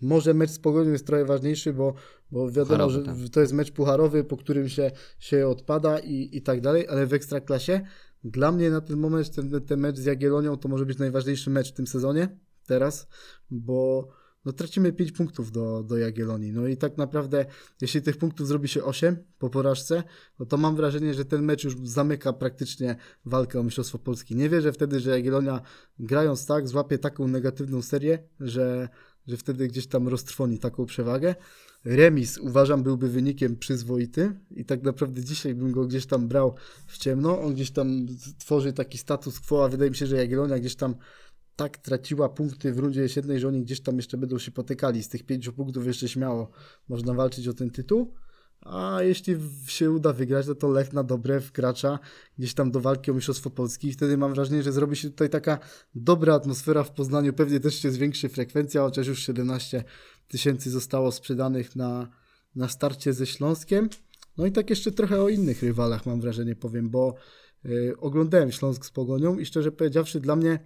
Może mecz z Pogonią jest trochę ważniejszy, bo, bo wiadomo, Pucharowy, że tak. to jest mecz pucharowy, po którym się, się odpada i, i tak dalej, ale w Ekstraklasie dla mnie na ten moment ten, ten mecz z Jagiellonią to może być najważniejszy mecz w tym sezonie teraz, bo no, tracimy 5 punktów do, do Jagiellonii. No i tak naprawdę, jeśli tych punktów zrobi się 8 po porażce, no to mam wrażenie, że ten mecz już zamyka praktycznie walkę o Mistrzostwo Polski. Nie wierzę wtedy, że Jagiellonia grając tak, złapie taką negatywną serię, że, że wtedy gdzieś tam roztrwoni taką przewagę. Remis uważam byłby wynikiem przyzwoitym i tak naprawdę dzisiaj bym go gdzieś tam brał w ciemno. On gdzieś tam tworzy taki status quo, a wydaje mi się, że Jagiellonia gdzieś tam tak traciła punkty w rundzie jesiennej, że oni gdzieś tam jeszcze będą się potykali. Z tych pięciu punktów jeszcze śmiało można walczyć o ten tytuł. A jeśli się uda wygrać, no to Lech na dobre wkracza gdzieś tam do walki o Mistrzostwo Polski i wtedy mam wrażenie, że zrobi się tutaj taka dobra atmosfera w Poznaniu. Pewnie też się zwiększy frekwencja, chociaż już 17 tysięcy zostało sprzedanych na, na starcie ze Śląskiem. No i tak jeszcze trochę o innych rywalach mam wrażenie powiem, bo y, oglądałem Śląsk z Pogonią i szczerze powiedziawszy dla mnie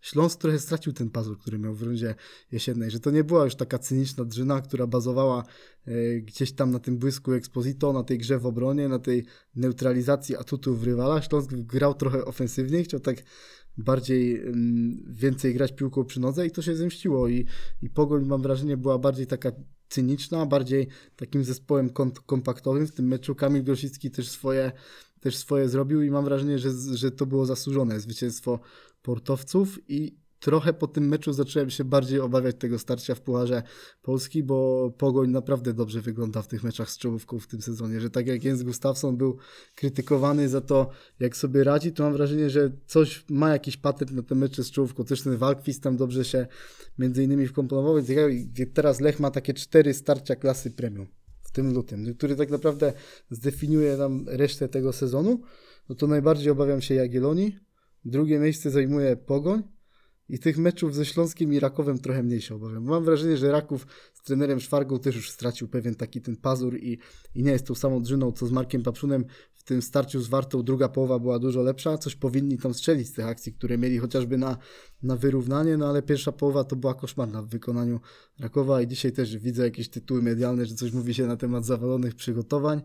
Śląsk trochę stracił ten pazur, który miał w rundzie jesiennej, że to nie była już taka cyniczna drzyna, która bazowała e, gdzieś tam na tym błysku Exposito, na tej grze w obronie, na tej neutralizacji atutów rywala. Śląsk grał trochę ofensywniej, chciał tak bardziej, mm, więcej grać piłką przy nodze i to się zemściło i, i Pogoń mam wrażenie była bardziej taka cyniczna, bardziej takim zespołem kom- kompaktowym. W tym meczu Kamil Grosicki też swoje, też swoje zrobił i mam wrażenie, że, że to było zasłużone zwycięstwo portowców i trochę po tym meczu zacząłem się bardziej obawiać tego starcia w Pucharze Polski, bo Pogoń naprawdę dobrze wygląda w tych meczach z czołówką w tym sezonie, że tak jak Jens Gustafsson był krytykowany za to, jak sobie radzi, to mam wrażenie, że coś ma jakiś patent na te mecze z czołówką. Też ten Walkwist tam dobrze się między innymi wkomponował, więc teraz Lech ma takie cztery starcia klasy premium w tym lutym, który tak naprawdę zdefiniuje nam resztę tego sezonu, no to najbardziej obawiam się Jagiellonii, drugie miejsce zajmuje Pogoń i tych meczów ze Śląskiem i Rakowem trochę mniej się obawiam. Mam wrażenie, że Raków z trenerem Szwargą też już stracił pewien taki ten pazur i, i nie jest tą samą drzyną, co z Markiem Papszunem w tym starciu z Wartą. Druga połowa była dużo lepsza, coś powinni tam strzelić z tych akcji, które mieli chociażby na, na wyrównanie, no ale pierwsza połowa to była koszmarna w wykonaniu Rakowa i dzisiaj też widzę jakieś tytuły medialne, że coś mówi się na temat zawalonych przygotowań,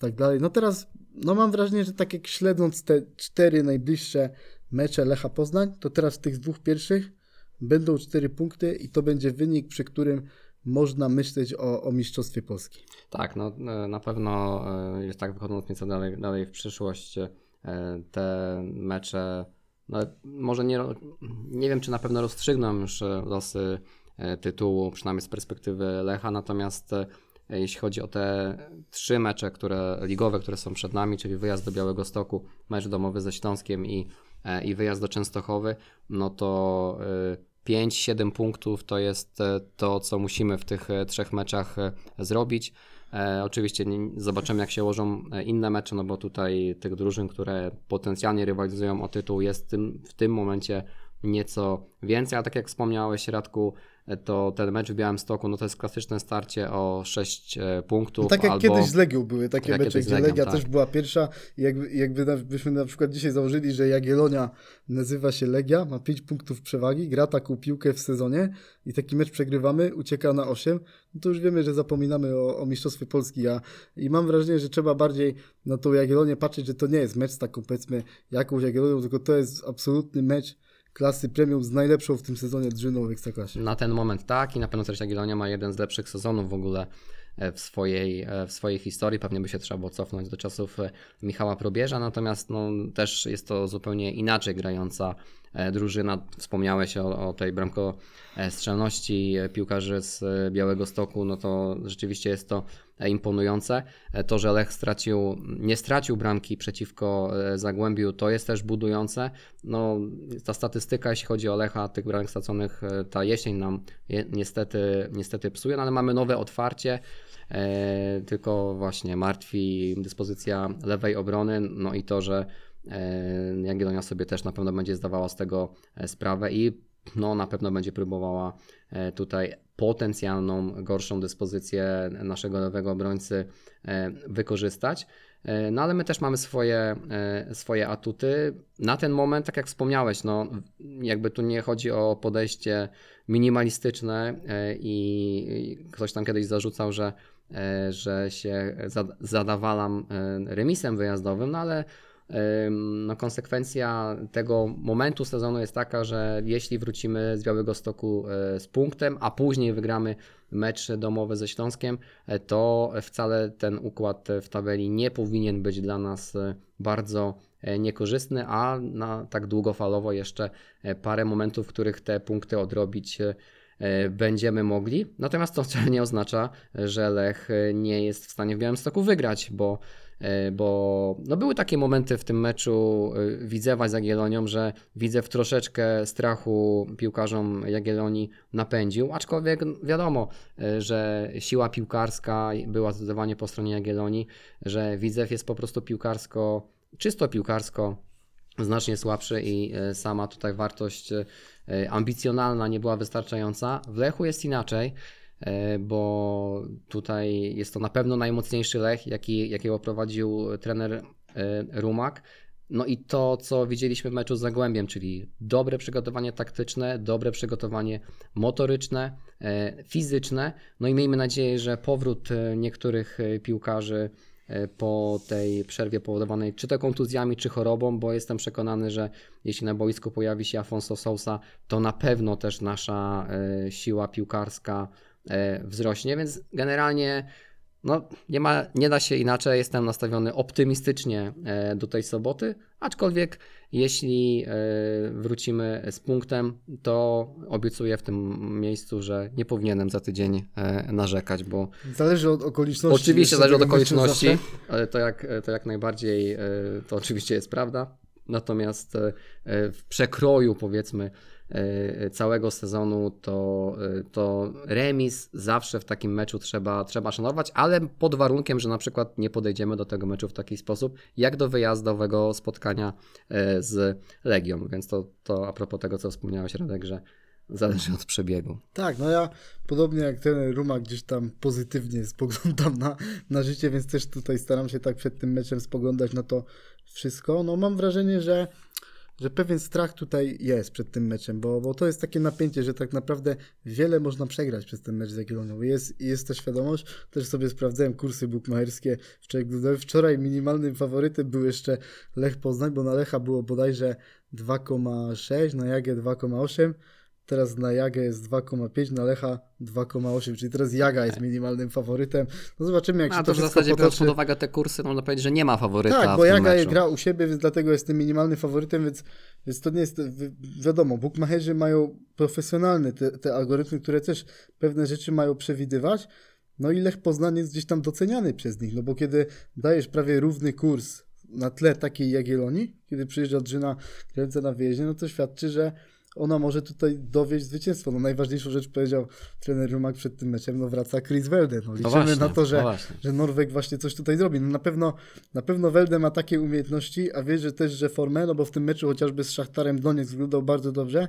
tak dalej. No teraz, no mam wrażenie, że tak jak śledząc te cztery najbliższe mecze Lecha Poznań, to teraz w tych dwóch pierwszych będą cztery punkty i to będzie wynik, przy którym można myśleć o, o Mistrzostwie Polski. Tak, no e, na pewno e, jest tak, wychodząc nieco dalej, dalej w przyszłość, e, te mecze, no może nie, nie wiem, czy na pewno rozstrzygną już losy tytułu, przynajmniej z perspektywy Lecha, natomiast jeśli chodzi o te trzy mecze które, ligowe, które są przed nami, czyli wyjazd do Białego Stoku, mecz domowy ze Śląskiem i, i wyjazd do Częstochowy, no to 5-7 punktów to jest e, to, co musimy w tych e, trzech meczach e, zrobić. E, oczywiście zobaczymy, jak się ułożą inne mecze, no bo tutaj tych drużyn, które potencjalnie rywalizują o tytuł, jest w tym momencie nieco więcej. A tak jak wspomniałeś, Radku, to ten mecz w Białymstoku, no to jest klasyczne starcie o 6 e, punktów. No tak jak albo... kiedyś z Legią były takie jak mecze, gdzie Legią, Legia tak. też była pierwsza jakby, jakby byśmy na przykład dzisiaj założyli, że Jagiellonia nazywa się Legia, ma 5 punktów przewagi, gra taką piłkę w sezonie i taki mecz przegrywamy, ucieka na 8, no to już wiemy, że zapominamy o, o Mistrzostwie Polski a, i mam wrażenie, że trzeba bardziej na tą Jagiellonię patrzeć, że to nie jest mecz z taką powiedzmy jakąś Jagiellonią, tylko to jest absolutny mecz klasy premium z najlepszą w tym sezonie drżyną w Ekstraklasie. Na ten moment tak i na pewno też Jagiellonia ma jeden z lepszych sezonów w ogóle e, w swojej, e, w swojej historii. Pewnie by się trzeba było cofnąć do czasów e, Michała Probierza, natomiast no, też jest to zupełnie inaczej grająca drużyna. Wspomniałeś o, o tej bramkostrzelności piłkarzy z Białego Stoku, no to rzeczywiście jest to imponujące. To, że Lech stracił, nie stracił bramki przeciwko Zagłębiu, to jest też budujące. No, ta statystyka, jeśli chodzi o Lecha, tych bramek straconych, ta jesień nam niestety, niestety psuje, no ale mamy nowe otwarcie. E, tylko właśnie martwi dyspozycja lewej obrony, no i to, że e, Jagiellonia sobie też na pewno będzie zdawała z tego sprawę i no, na pewno będzie próbowała tutaj potencjalną gorszą dyspozycję naszego lewego obrońcy wykorzystać. No ale my też mamy swoje, swoje atuty. Na ten moment, tak jak wspomniałeś, no, jakby tu nie chodzi o podejście minimalistyczne i ktoś tam kiedyś zarzucał, że, że się zadawalam remisem wyjazdowym, no ale no, konsekwencja tego momentu sezonu jest taka, że jeśli wrócimy z Białego Stoku z punktem, a później wygramy mecz domowy ze Śląskiem, to wcale ten układ w tabeli nie powinien być dla nas bardzo niekorzystny, a na tak długofalowo jeszcze parę momentów, w których te punkty odrobić będziemy mogli. Natomiast to wcale nie oznacza, że Lech nie jest w stanie w Białymstoku wygrać, bo bo no były takie momenty w tym meczu Widzewa z Jagiellonią, że Widzew troszeczkę strachu piłkarzom Jagiellonii napędził, aczkolwiek wiadomo, że siła piłkarska była zdecydowanie po stronie Jagiellonii, że Widzew jest po prostu piłkarsko, czysto piłkarsko znacznie słabszy i sama tutaj wartość ambicjonalna nie była wystarczająca. W Lechu jest inaczej bo tutaj jest to na pewno najmocniejszy Lech, jaki, jakiego prowadził trener Rumak. No i to, co widzieliśmy w meczu z Zagłębiem, czyli dobre przygotowanie taktyczne, dobre przygotowanie motoryczne, fizyczne. No i miejmy nadzieję, że powrót niektórych piłkarzy po tej przerwie powodowanej czy to kontuzjami, czy chorobą, bo jestem przekonany, że jeśli na boisku pojawi się Afonso Sousa, to na pewno też nasza siła piłkarska wzrośnie, więc generalnie no, nie, ma, nie da się inaczej. Jestem nastawiony optymistycznie do tej soboty, aczkolwiek jeśli wrócimy z punktem, to obiecuję w tym miejscu, że nie powinienem za tydzień narzekać, bo Zależy od okoliczności. oczywiście zależy od okoliczności, ale to jak, to jak najbardziej to oczywiście jest prawda. Natomiast e, e, w przekroju powiedzmy e, całego sezonu to, to remis zawsze w takim meczu trzeba, trzeba szanować, ale pod warunkiem, że na przykład nie podejdziemy do tego meczu w taki sposób, jak do wyjazdowego spotkania z Legią, więc to, to a propos tego, co wspomniałeś Radek, że zależy od przebiegu. Tak, no ja podobnie jak ten Ruma gdzieś tam pozytywnie spoglądam na, na życie, więc też tutaj staram się tak przed tym meczem spoglądać na to wszystko. No mam wrażenie, że, że pewien strach tutaj jest przed tym meczem, bo, bo to jest takie napięcie, że tak naprawdę wiele można przegrać przez ten mecz z Jagiellonią. Jest, jest ta świadomość, też sobie sprawdzałem kursy bukmacherskie. Wczoraj, wczoraj minimalnym faworytem był jeszcze Lech Poznań, bo na Lecha było bodajże 2,6, na Jagę 2,8. Teraz na Jagę jest 2,5, na Lecha 2,8, czyli teraz Jaga jest minimalnym faworytem. No zobaczymy, jak A się to to w wszystko zasadzie biorąc pod uwagę te kursy, można powiedzieć, że nie ma faworyta Tak, bo Jaga meczu. gra u siebie, więc dlatego jest tym minimalnym faworytem, więc, więc to nie jest, wi- wiadomo, bookmacherzy mają profesjonalne te, te algorytmy, które też pewne rzeczy mają przewidywać, no i Lech Poznań jest gdzieś tam doceniany przez nich, no bo kiedy dajesz prawie równy kurs na tle takiej Jagiellonii, kiedy przyjeżdża Drzyna grająca na wyjeździe, no to świadczy, że ona może tutaj dowieść zwycięstwo. No najważniejszą rzecz powiedział trener Rumak przed tym meczem, no wraca Chris Welde. No No liczymy właśnie, na to, że, no że Norweg właśnie coś tutaj zrobi. No na pewno, na pewno Welde ma takie umiejętności, a wie, że też, że formę, no bo w tym meczu chociażby z Szachtarem Donieck wyglądał bardzo dobrze,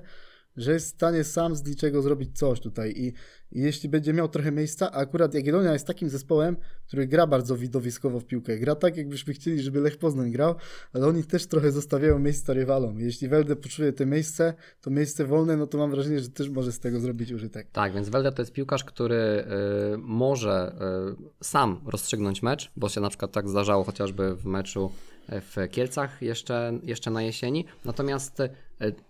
że jest w stanie sam z niczego zrobić coś tutaj i, i jeśli będzie miał trochę miejsca, a akurat Jagiellonia jest takim zespołem, który gra bardzo widowiskowo w piłkę. Gra tak, jakbyśmy chcieli, żeby Lech Poznań grał, ale oni też trochę zostawiają miejsca rywalom. Jeśli Welde poczuje te miejsce, to miejsce wolne, no to mam wrażenie, że też może z tego zrobić użytek. Tak, więc Welde to jest piłkarz, który y, może y, sam rozstrzygnąć mecz, bo się na przykład tak zdarzało chociażby w meczu w Kielcach jeszcze, jeszcze na jesieni. Natomiast y,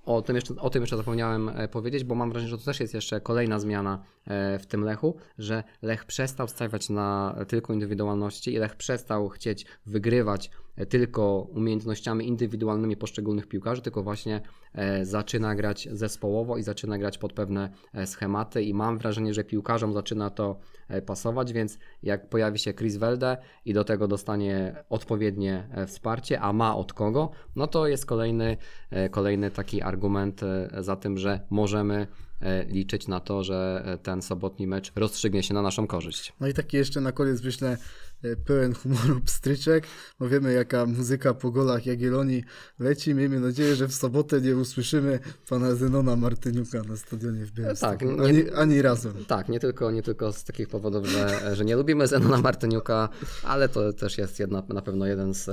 o tym, jeszcze, o tym jeszcze zapomniałem e, powiedzieć, bo mam wrażenie, że to też jest jeszcze kolejna zmiana e, w tym Lechu, że Lech przestał stawiać na tylko indywidualności i Lech przestał chcieć wygrywać e, tylko umiejętnościami indywidualnymi poszczególnych piłkarzy, tylko właśnie e, zaczyna grać zespołowo i zaczyna grać pod pewne e, schematy. I mam wrażenie, że piłkarzom zaczyna to e, pasować, więc jak pojawi się Chris Welde i do tego dostanie odpowiednie e, wsparcie, a ma od kogo, no to jest kolejny, e, kolejny taki argument e, za tym, że możemy e, liczyć na to, że e, ten sobotni mecz rozstrzygnie się na naszą korzyść. No i taki jeszcze na koniec myślę e, pełen humoru pstryczek, bo wiemy jaka muzyka po golach Jagiellonii leci. Miejmy nadzieję, że w sobotę nie usłyszymy pana Zenona Martyniuka na stadionie w Białymstoku. tak, nie- ani, ani razem. Tak, nie tylko, nie tylko z takich powodów, że, że nie lubimy Zenona Martyniuka, ale to też jest jedna, na pewno jeden z,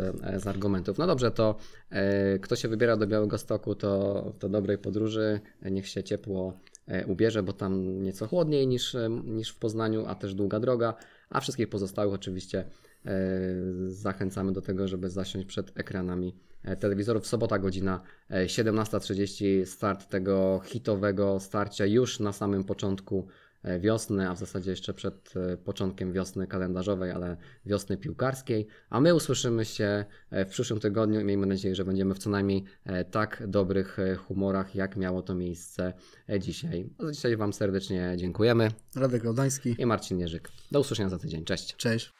z argumentów. No dobrze, to e, kto się wybiera do Białego Stoku, to, to dobrej podróży, niech się ciepło e, ubierze, bo tam nieco chłodniej niż, e, niż w Poznaniu, a też długa droga, a wszystkich pozostałych oczywiście e, zachęcamy do tego, żeby zasiąść przed ekranami e, telewizorów. Sobota godzina e, 17.30 start tego hitowego starcia już na samym początku e, wiosny, a w zasadzie jeszcze przed e, początkiem wiosny kalendarzowej, ale wiosny piłkarskiej. A my usłyszymy się e, w przyszłym tygodniu i miejmy nadzieję, że będziemy w co najmniej e, tak dobrych e, humorach, jak miało to miejsce e, dzisiaj. A za dzisiaj Wam serdecznie dziękujemy Radek Gałdański. i Marcin Jerzyk. Do usłyszenia za tydzień. Cześć. Cześć.